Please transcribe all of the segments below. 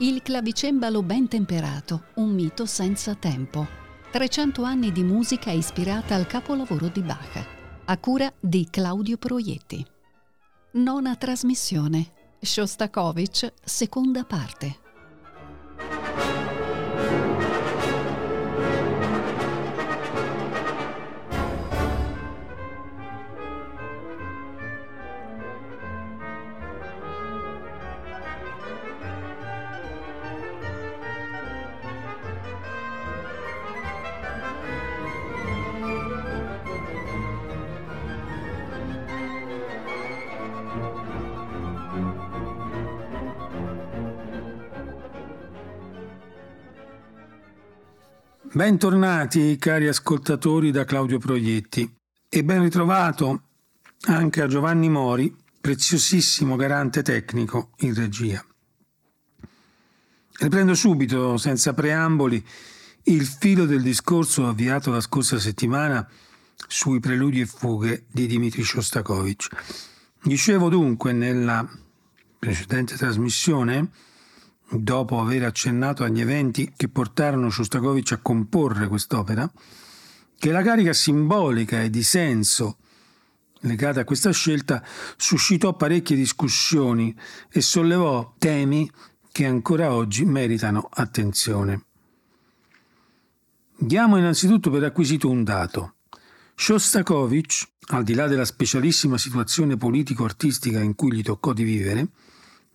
Il clavicembalo ben temperato, un mito senza tempo. 300 anni di musica ispirata al capolavoro di Bach, a cura di Claudio Proietti. Nona trasmissione. Shostakovich, seconda parte. Bentornati cari ascoltatori da Claudio Proietti e ben ritrovato anche a Giovanni Mori, preziosissimo garante tecnico in regia. Riprendo subito, senza preamboli, il filo del discorso avviato la scorsa settimana sui preludi e fughe di Dmitri Shostakovich. Dicevo dunque nella precedente trasmissione dopo aver accennato agli eventi che portarono Shostakovich a comporre quest'opera, che la carica simbolica e di senso legata a questa scelta suscitò parecchie discussioni e sollevò temi che ancora oggi meritano attenzione. Diamo innanzitutto per acquisito un dato. Shostakovich, al di là della specialissima situazione politico-artistica in cui gli toccò di vivere,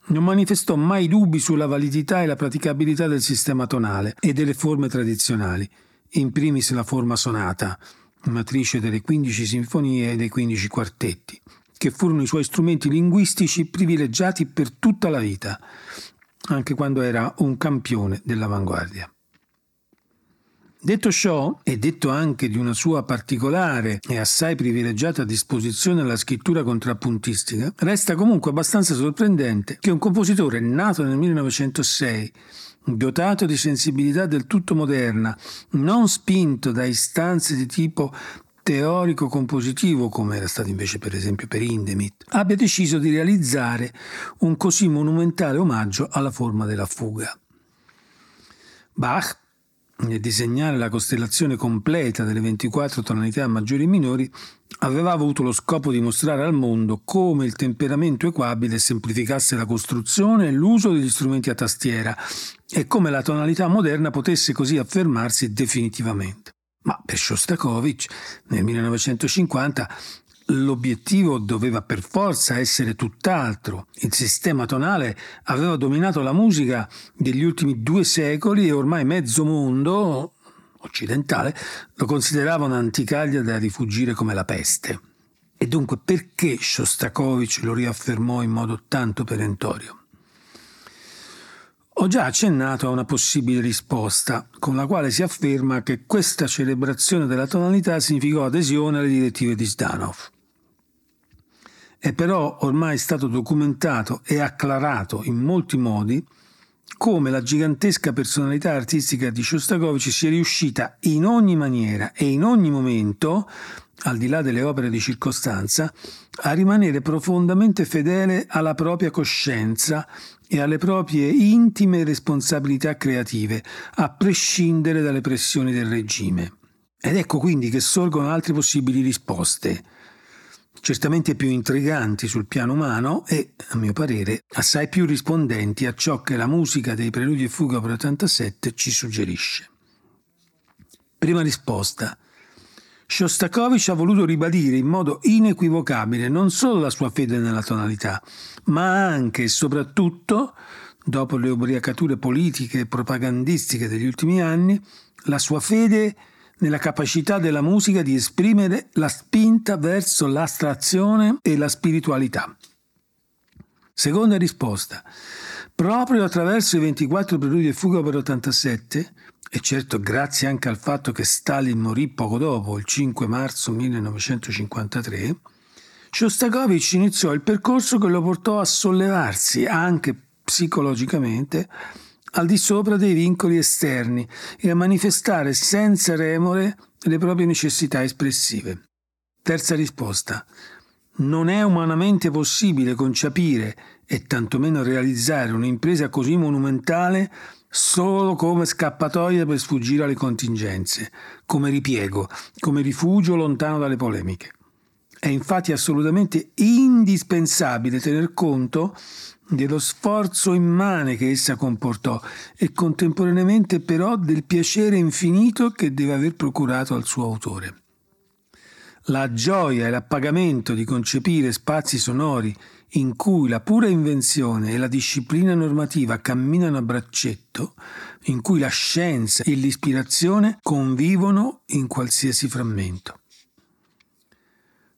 non manifestò mai dubbi sulla validità e la praticabilità del sistema tonale e delle forme tradizionali, in primis la forma sonata, matrice delle 15 sinfonie e dei 15 quartetti, che furono i suoi strumenti linguistici privilegiati per tutta la vita, anche quando era un campione dell'avanguardia. Detto ciò, e detto anche di una sua particolare e assai privilegiata disposizione alla scrittura contrappuntistica, resta comunque abbastanza sorprendente che un compositore nato nel 1906 dotato di sensibilità del tutto moderna, non spinto da istanze di tipo teorico-compositivo, come era stato invece per esempio per Indemit, abbia deciso di realizzare un così monumentale omaggio alla forma della fuga. Bach disegnare la costellazione completa delle 24 tonalità maggiori e minori, aveva avuto lo scopo di mostrare al mondo come il temperamento equabile semplificasse la costruzione e l'uso degli strumenti a tastiera e come la tonalità moderna potesse così affermarsi definitivamente. Ma per Shostakovich, nel 1950, L'obiettivo doveva per forza essere tutt'altro. Il sistema tonale aveva dominato la musica degli ultimi due secoli e ormai mezzo mondo occidentale lo considerava un'anticaglia da rifugire come la peste. E dunque perché Shostakovich lo riaffermò in modo tanto perentorio? Ho già accennato a una possibile risposta, con la quale si afferma che questa celebrazione della tonalità significò adesione alle direttive di Zdanov. È però ormai stato documentato e acclarato in molti modi come la gigantesca personalità artistica di Shostakovich sia riuscita in ogni maniera e in ogni momento, al di là delle opere di circostanza, a rimanere profondamente fedele alla propria coscienza e alle proprie intime responsabilità creative, a prescindere dalle pressioni del regime. Ed ecco quindi che sorgono altre possibili risposte certamente più intriganti sul piano umano e, a mio parere, assai più rispondenti a ciò che la musica dei Preludi e Fuga opera 87 ci suggerisce. Prima risposta. Shostakovich ha voluto ribadire in modo inequivocabile non solo la sua fede nella tonalità, ma anche e soprattutto, dopo le ubriacature politiche e propagandistiche degli ultimi anni, la sua fede nella capacità della musica di esprimere la spinta verso l'astrazione e la spiritualità. Seconda risposta. Proprio attraverso i 24 preludi e fuga per 87, e certo grazie anche al fatto che Stalin morì poco dopo, il 5 marzo 1953, Shostakovich iniziò il percorso che lo portò a sollevarsi anche psicologicamente al di sopra dei vincoli esterni e a manifestare senza remore le proprie necessità espressive. Terza risposta. Non è umanamente possibile concepire e tantomeno realizzare un'impresa così monumentale solo come scappatoia per sfuggire alle contingenze, come ripiego, come rifugio lontano dalle polemiche. È infatti assolutamente indispensabile tener conto dello sforzo immane che essa comportò e contemporaneamente però del piacere infinito che deve aver procurato al suo autore. La gioia e l'appagamento di concepire spazi sonori in cui la pura invenzione e la disciplina normativa camminano a braccetto, in cui la scienza e l'ispirazione convivono in qualsiasi frammento.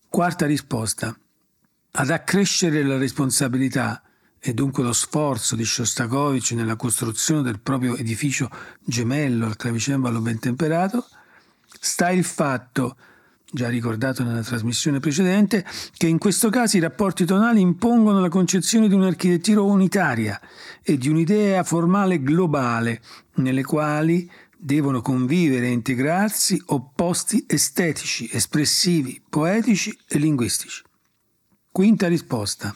Quarta risposta. Ad accrescere la responsabilità e dunque lo sforzo di Shostakovich nella costruzione del proprio edificio gemello al clavicembalo ben temperato, sta il fatto, già ricordato nella trasmissione precedente, che in questo caso i rapporti tonali impongono la concezione di un'architettura unitaria e di un'idea formale globale, nelle quali devono convivere e integrarsi opposti estetici, espressivi, poetici e linguistici. Quinta risposta.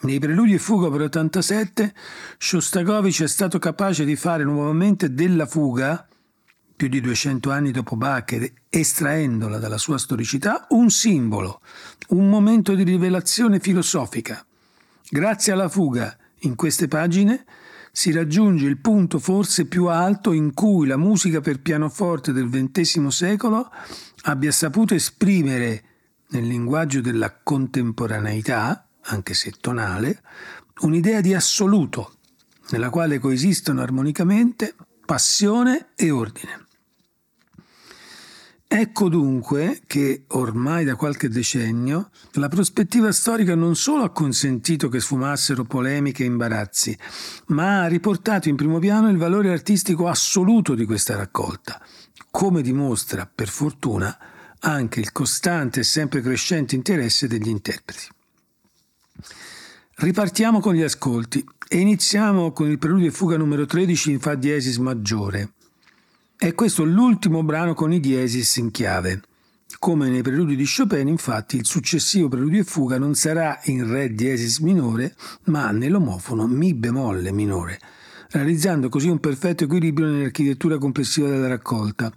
Nei Preludi e Fuga per 87, Shostakovich è stato capace di fare nuovamente della fuga, più di 200 anni dopo Bach, estraendola dalla sua storicità, un simbolo, un momento di rivelazione filosofica. Grazie alla fuga, in queste pagine, si raggiunge il punto forse più alto in cui la musica per pianoforte del XX secolo abbia saputo esprimere, nel linguaggio della contemporaneità, anche se tonale, un'idea di assoluto, nella quale coesistono armonicamente passione e ordine. Ecco dunque che ormai da qualche decennio la prospettiva storica non solo ha consentito che sfumassero polemiche e imbarazzi, ma ha riportato in primo piano il valore artistico assoluto di questa raccolta, come dimostra, per fortuna, anche il costante e sempre crescente interesse degli interpreti. Ripartiamo con gli ascolti e iniziamo con il preludio e fuga numero 13 in Fa diesis maggiore. È questo l'ultimo brano con i diesis in chiave. Come nei preludi di Chopin, infatti, il successivo preludio e fuga non sarà in Re diesis minore, ma nell'omofono Mi bemolle minore, realizzando così un perfetto equilibrio nell'architettura complessiva della raccolta.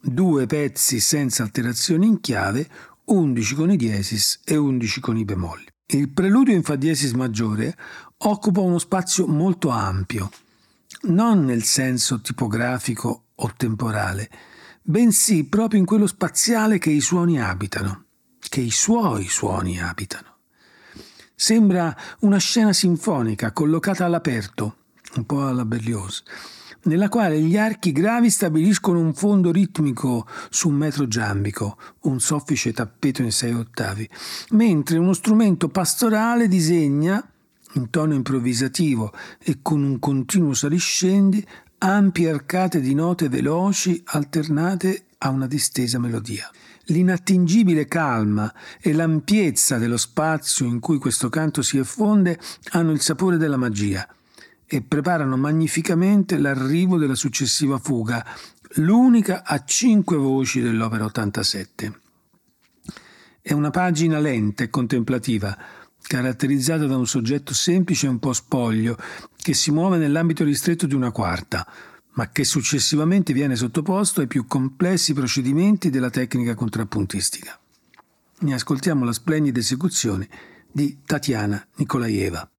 Due pezzi senza alterazioni in chiave, 11 con i diesis e 11 con i bemolli. Il preludio in fa diesis maggiore occupa uno spazio molto ampio, non nel senso tipografico o temporale, bensì proprio in quello spaziale che i suoni abitano, che i suoi suoni abitano. Sembra una scena sinfonica collocata all'aperto, un po' alla Berlioz, nella quale gli archi gravi stabiliscono un fondo ritmico su un metro giambico, un soffice tappeto in sei ottavi, mentre uno strumento pastorale disegna, in tono improvvisativo e con un continuo saliscendi, ampie arcate di note veloci alternate a una distesa melodia. L'inattingibile calma e l'ampiezza dello spazio in cui questo canto si effonde hanno il sapore della magia e preparano magnificamente l'arrivo della successiva fuga, l'unica a cinque voci dell'opera 87. È una pagina lenta e contemplativa, caratterizzata da un soggetto semplice e un po' spoglio, che si muove nell'ambito ristretto di una quarta, ma che successivamente viene sottoposto ai più complessi procedimenti della tecnica contrappuntistica. Ne ascoltiamo la splendida esecuzione di Tatiana Nikolaeva.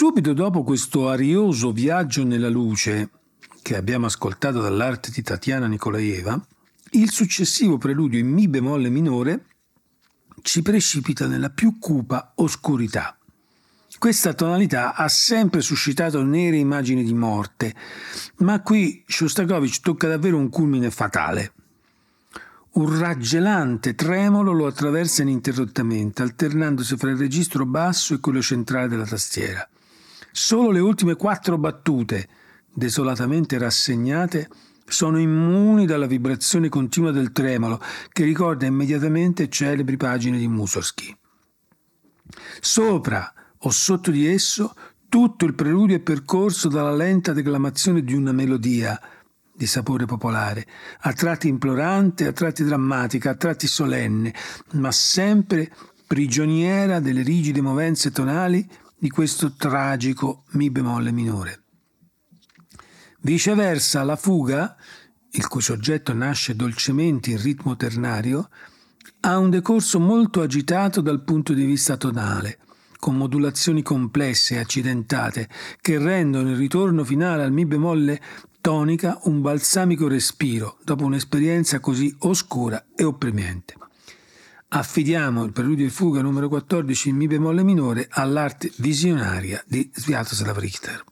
Subito dopo questo arioso viaggio nella luce che abbiamo ascoltato dall'arte di Tatiana Nikolaeva, il successivo preludio in Mi bemolle minore ci precipita nella più cupa oscurità. Questa tonalità ha sempre suscitato nere immagini di morte, ma qui Shostakovich tocca davvero un culmine fatale. Un raggelante tremolo lo attraversa ininterrottamente, alternandosi fra il registro basso e quello centrale della tastiera. Solo le ultime quattro battute, desolatamente rassegnate, sono immuni dalla vibrazione continua del tremolo che ricorda immediatamente celebri pagine di Mussorgsky. Sopra o sotto di esso tutto il preludio è percorso dalla lenta declamazione di una melodia di sapore popolare, a tratti implorante, a tratti drammatica, a tratti solenne, ma sempre prigioniera delle rigide movenze tonali di questo tragico Mi bemolle minore. Viceversa, la fuga, il cui soggetto nasce dolcemente in ritmo ternario, ha un decorso molto agitato dal punto di vista tonale, con modulazioni complesse e accidentate che rendono il ritorno finale al Mi bemolle tonica un balsamico respiro dopo un'esperienza così oscura e opprimente. Affidiamo il preludio di fuga numero 14 in Mi bemolle minore all'arte visionaria di Sviatoslav Richter.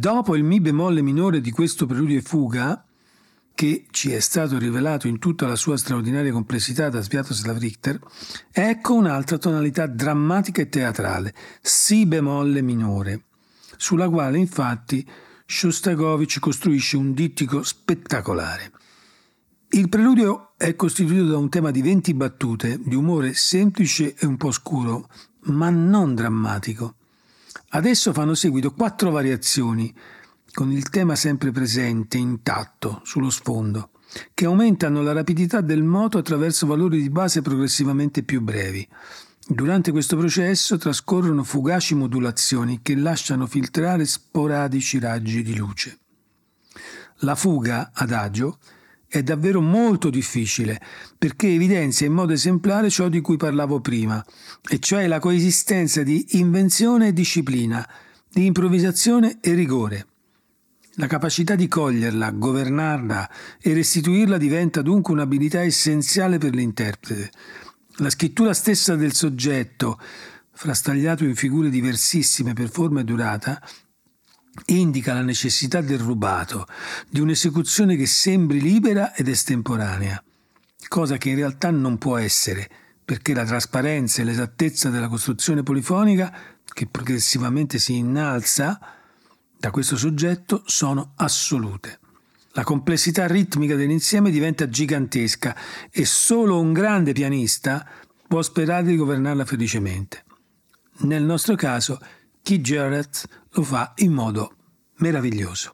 Dopo il Mi bemolle minore di questo preludio e fuga, che ci è stato rivelato in tutta la sua straordinaria complessità da Sviatoslav Richter, ecco un'altra tonalità drammatica e teatrale, Si bemolle minore, sulla quale infatti Shostakovich costruisce un dittico spettacolare. Il preludio è costituito da un tema di 20 battute, di umore semplice e un po' scuro, ma non drammatico. Adesso fanno seguito quattro variazioni, con il tema sempre presente, intatto, sullo sfondo, che aumentano la rapidità del moto attraverso valori di base progressivamente più brevi. Durante questo processo trascorrono fugaci modulazioni che lasciano filtrare sporadici raggi di luce. La fuga, adagio, è davvero molto difficile perché evidenzia in modo esemplare ciò di cui parlavo prima, e cioè la coesistenza di invenzione e disciplina, di improvvisazione e rigore. La capacità di coglierla, governarla e restituirla diventa dunque un'abilità essenziale per l'interprete. La scrittura stessa del soggetto, frastagliato in figure diversissime per forma e durata, indica la necessità del rubato, di un'esecuzione che sembri libera ed estemporanea, cosa che in realtà non può essere, perché la trasparenza e l'esattezza della costruzione polifonica, che progressivamente si innalza da questo soggetto, sono assolute. La complessità ritmica dell'insieme diventa gigantesca e solo un grande pianista può sperare di governarla felicemente. Nel nostro caso, Keith Jarrett lo fa in modo meraviglioso.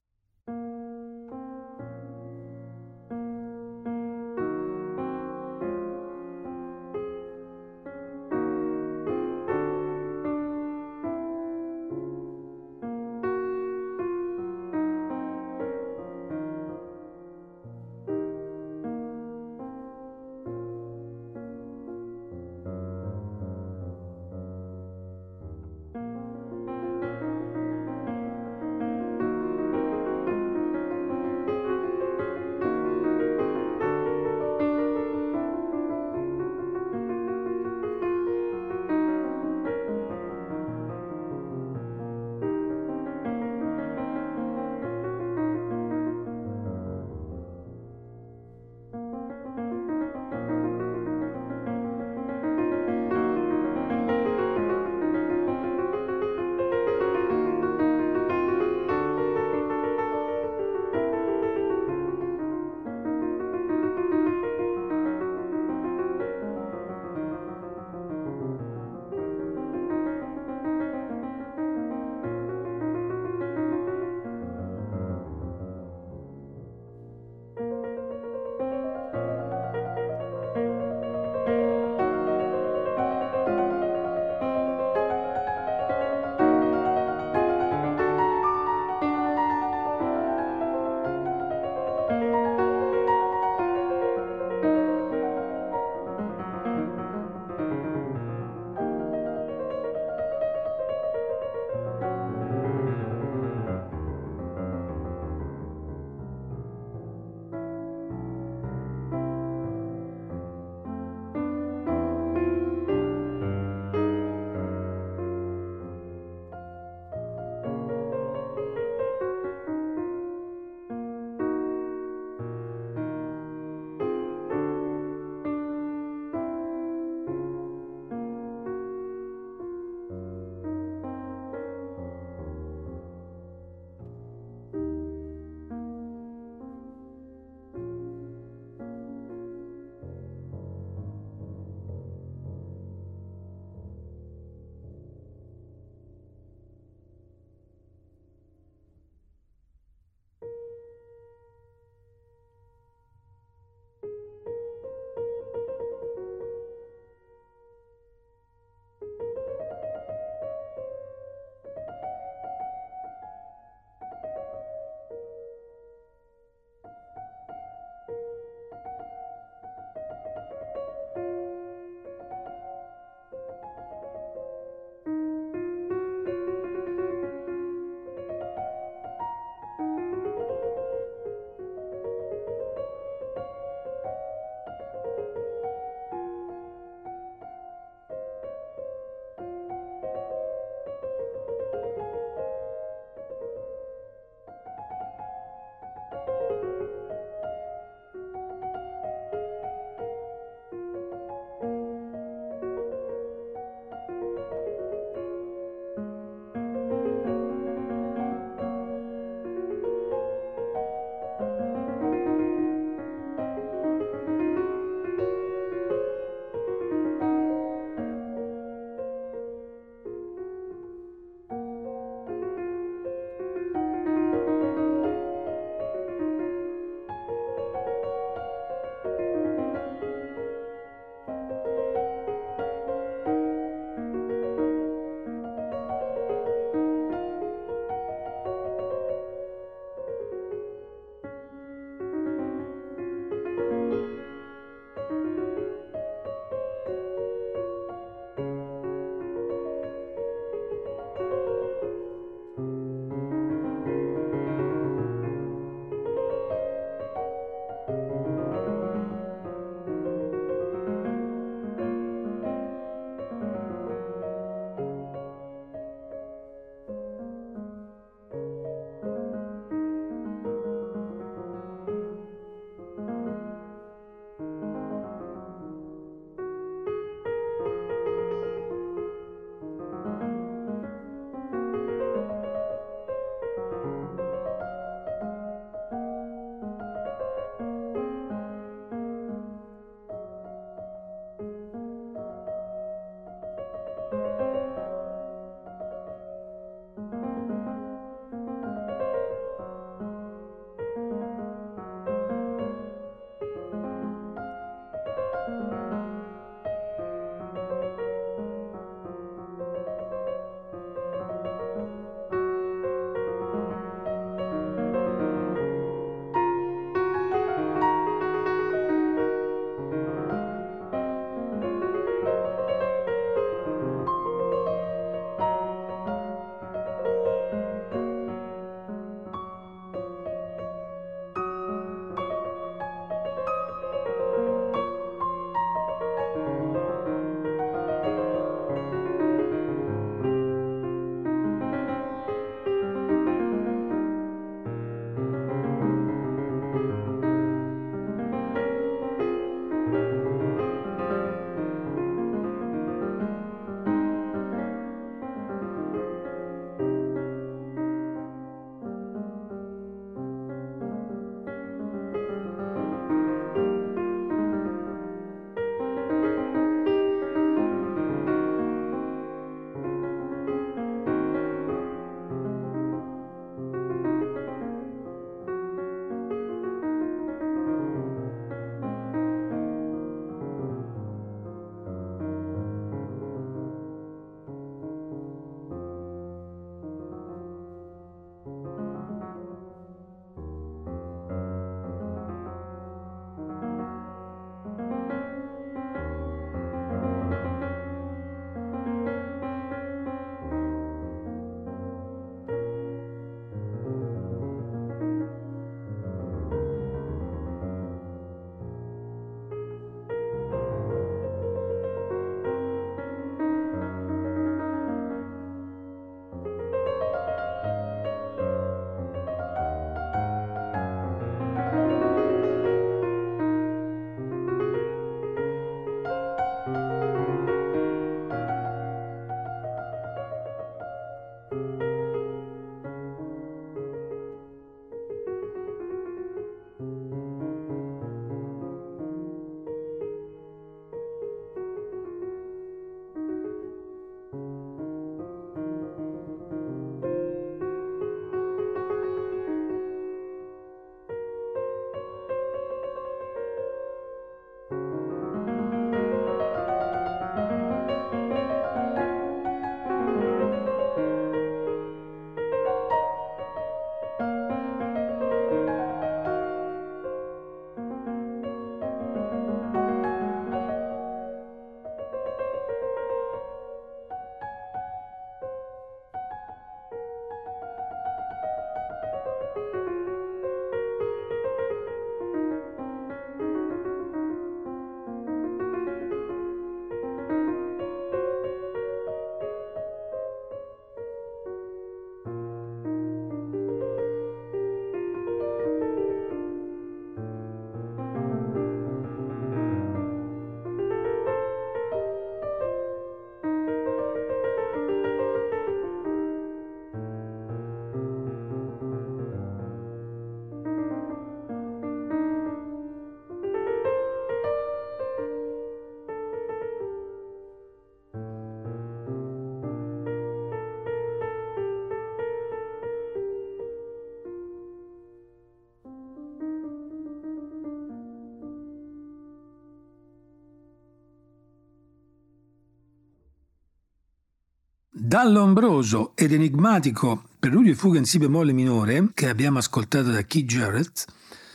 Dall'ombroso ed enigmatico preludio e fuga in si bemolle minore, che abbiamo ascoltato da Keith Jarrett,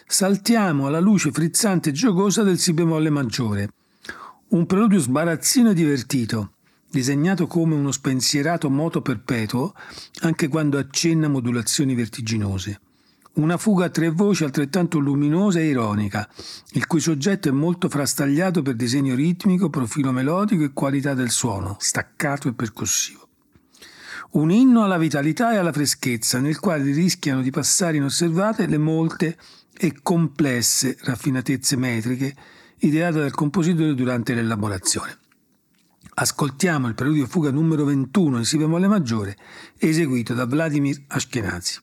saltiamo alla luce frizzante e giocosa del si bemolle maggiore. Un preludio sbarazzino e divertito, disegnato come uno spensierato moto perpetuo, anche quando accenna modulazioni vertiginose. Una fuga a tre voci altrettanto luminosa e ironica, il cui soggetto è molto frastagliato per disegno ritmico, profilo melodico e qualità del suono, staccato e percussivo. Un inno alla vitalità e alla freschezza, nel quale rischiano di passare inosservate le molte e complesse raffinatezze metriche ideate dal compositore durante l'elaborazione. Ascoltiamo il preludio fuga numero 21 in si bemolle maggiore, eseguito da Vladimir Ashkenazi.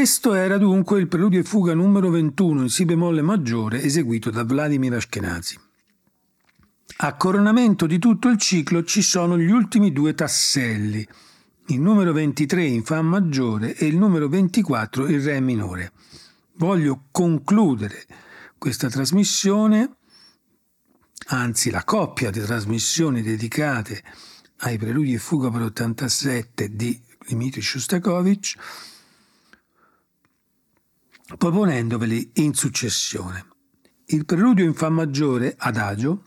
Questo era dunque il preludio e fuga numero 21 in Si bemolle maggiore eseguito da Vladimir Ashkenazi. A coronamento di tutto il ciclo ci sono gli ultimi due tasselli, il numero 23 in Fa maggiore e il numero 24 in Re minore. Voglio concludere questa trasmissione anzi la coppia di trasmissioni dedicate ai preludi e fuga per 87 di Dmitri Shostakovich, proponendoveli in successione. Il preludio in Fa maggiore, adagio,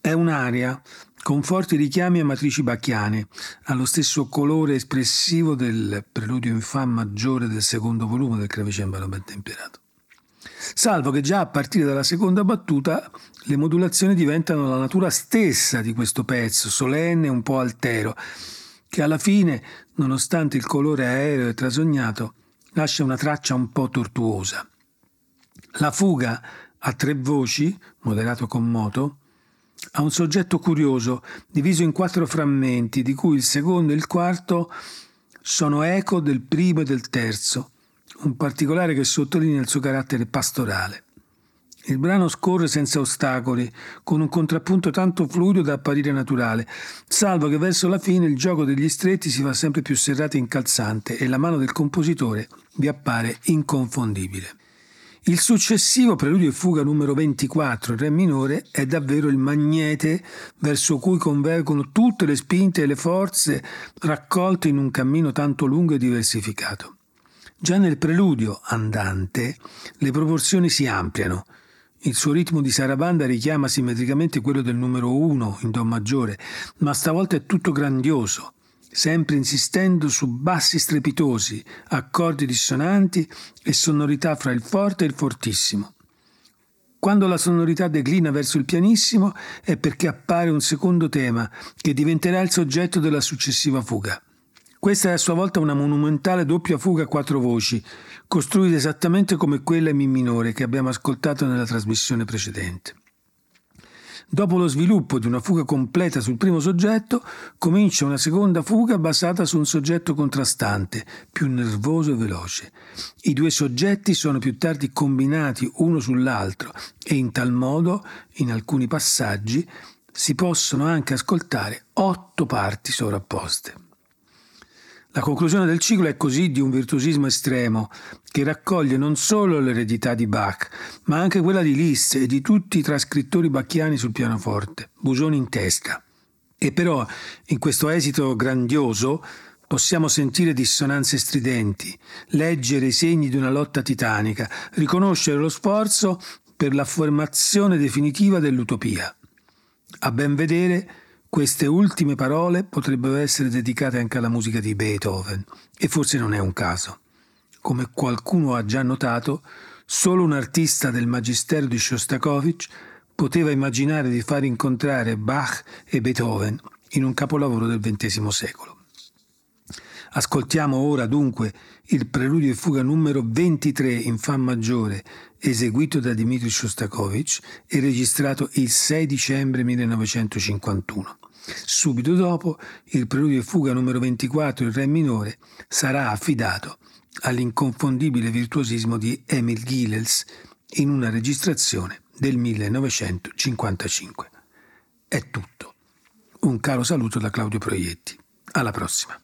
è un'aria con forti richiami a matrici bacchiane, allo stesso colore espressivo del preludio in Fa maggiore del secondo volume del clavicembalo ben temperato. Salvo che già a partire dalla seconda battuta le modulazioni diventano la natura stessa di questo pezzo, solenne e un po' altero, che alla fine, nonostante il colore aereo e trasognato, lascia una traccia un po' tortuosa. La fuga a tre voci, moderato con moto, ha un soggetto curioso, diviso in quattro frammenti, di cui il secondo e il quarto sono eco del primo e del terzo, un particolare che sottolinea il suo carattere pastorale. Il brano scorre senza ostacoli, con un contrappunto tanto fluido da apparire naturale, salvo che verso la fine il gioco degli stretti si fa sempre più serrato e incalzante e la mano del compositore vi appare inconfondibile. Il successivo preludio e fuga numero 24 in Re minore è davvero il magnete verso cui convergono tutte le spinte e le forze raccolte in un cammino tanto lungo e diversificato. Già nel preludio andante le proporzioni si ampliano. Il suo ritmo di sarabanda richiama simmetricamente quello del numero 1 in Do maggiore, ma stavolta è tutto grandioso, sempre insistendo su bassi strepitosi, accordi dissonanti e sonorità fra il forte e il fortissimo. Quando la sonorità declina verso il pianissimo è perché appare un secondo tema che diventerà il soggetto della successiva fuga. Questa è a sua volta una monumentale doppia fuga a quattro voci, costruita esattamente come quella in Mi minore che abbiamo ascoltato nella trasmissione precedente. Dopo lo sviluppo di una fuga completa sul primo soggetto, comincia una seconda fuga basata su un soggetto contrastante, più nervoso e veloce. I due soggetti sono più tardi combinati uno sull'altro e in tal modo, in alcuni passaggi, si possono anche ascoltare otto parti sovrapposte. La conclusione del ciclo è così di un virtuosismo estremo, che raccoglie non solo l'eredità di Bach, ma anche quella di Liszt e di tutti i trascrittori bacchiani sul pianoforte, busoni in testa. E però, in questo esito grandioso, possiamo sentire dissonanze stridenti, leggere i segni di una lotta titanica, riconoscere lo sforzo per l'affermazione definitiva dell'utopia. A ben vedere, queste ultime parole potrebbero essere dedicate anche alla musica di Beethoven, e forse non è un caso. Come qualcuno ha già notato, solo un artista del magistero di Shostakovich poteva immaginare di far incontrare Bach e Beethoven in un capolavoro del XX secolo. Ascoltiamo ora dunque il preludio e fuga numero 23 in Fa maggiore, eseguito da Dmitri Shostakovich e registrato il 6 dicembre 1951. Subito dopo, il preludio e fuga numero 24 in Re minore sarà affidato all'inconfondibile virtuosismo di Emil Gilels in una registrazione del 1955. È tutto. Un caro saluto da Claudio Proietti. Alla prossima.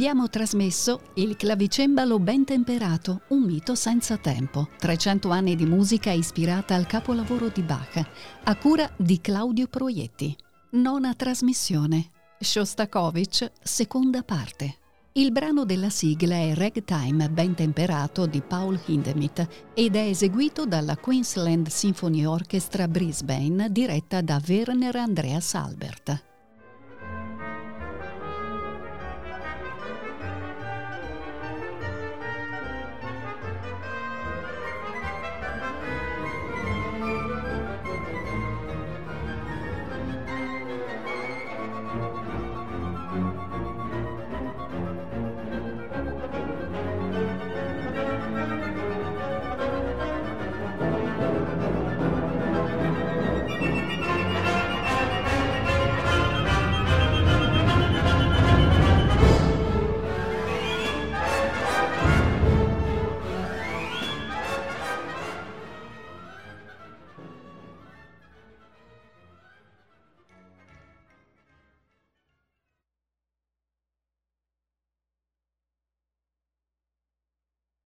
Abbiamo trasmesso Il clavicembalo ben temperato, un mito senza tempo. 300 anni di musica ispirata al capolavoro di Bach, a cura di Claudio Proietti. Nona trasmissione. Shostakovich, seconda parte. Il brano della sigla è Ragtime ben temperato di Paul Hindemith ed è eseguito dalla Queensland Symphony Orchestra Brisbane diretta da Werner Andreas Albert.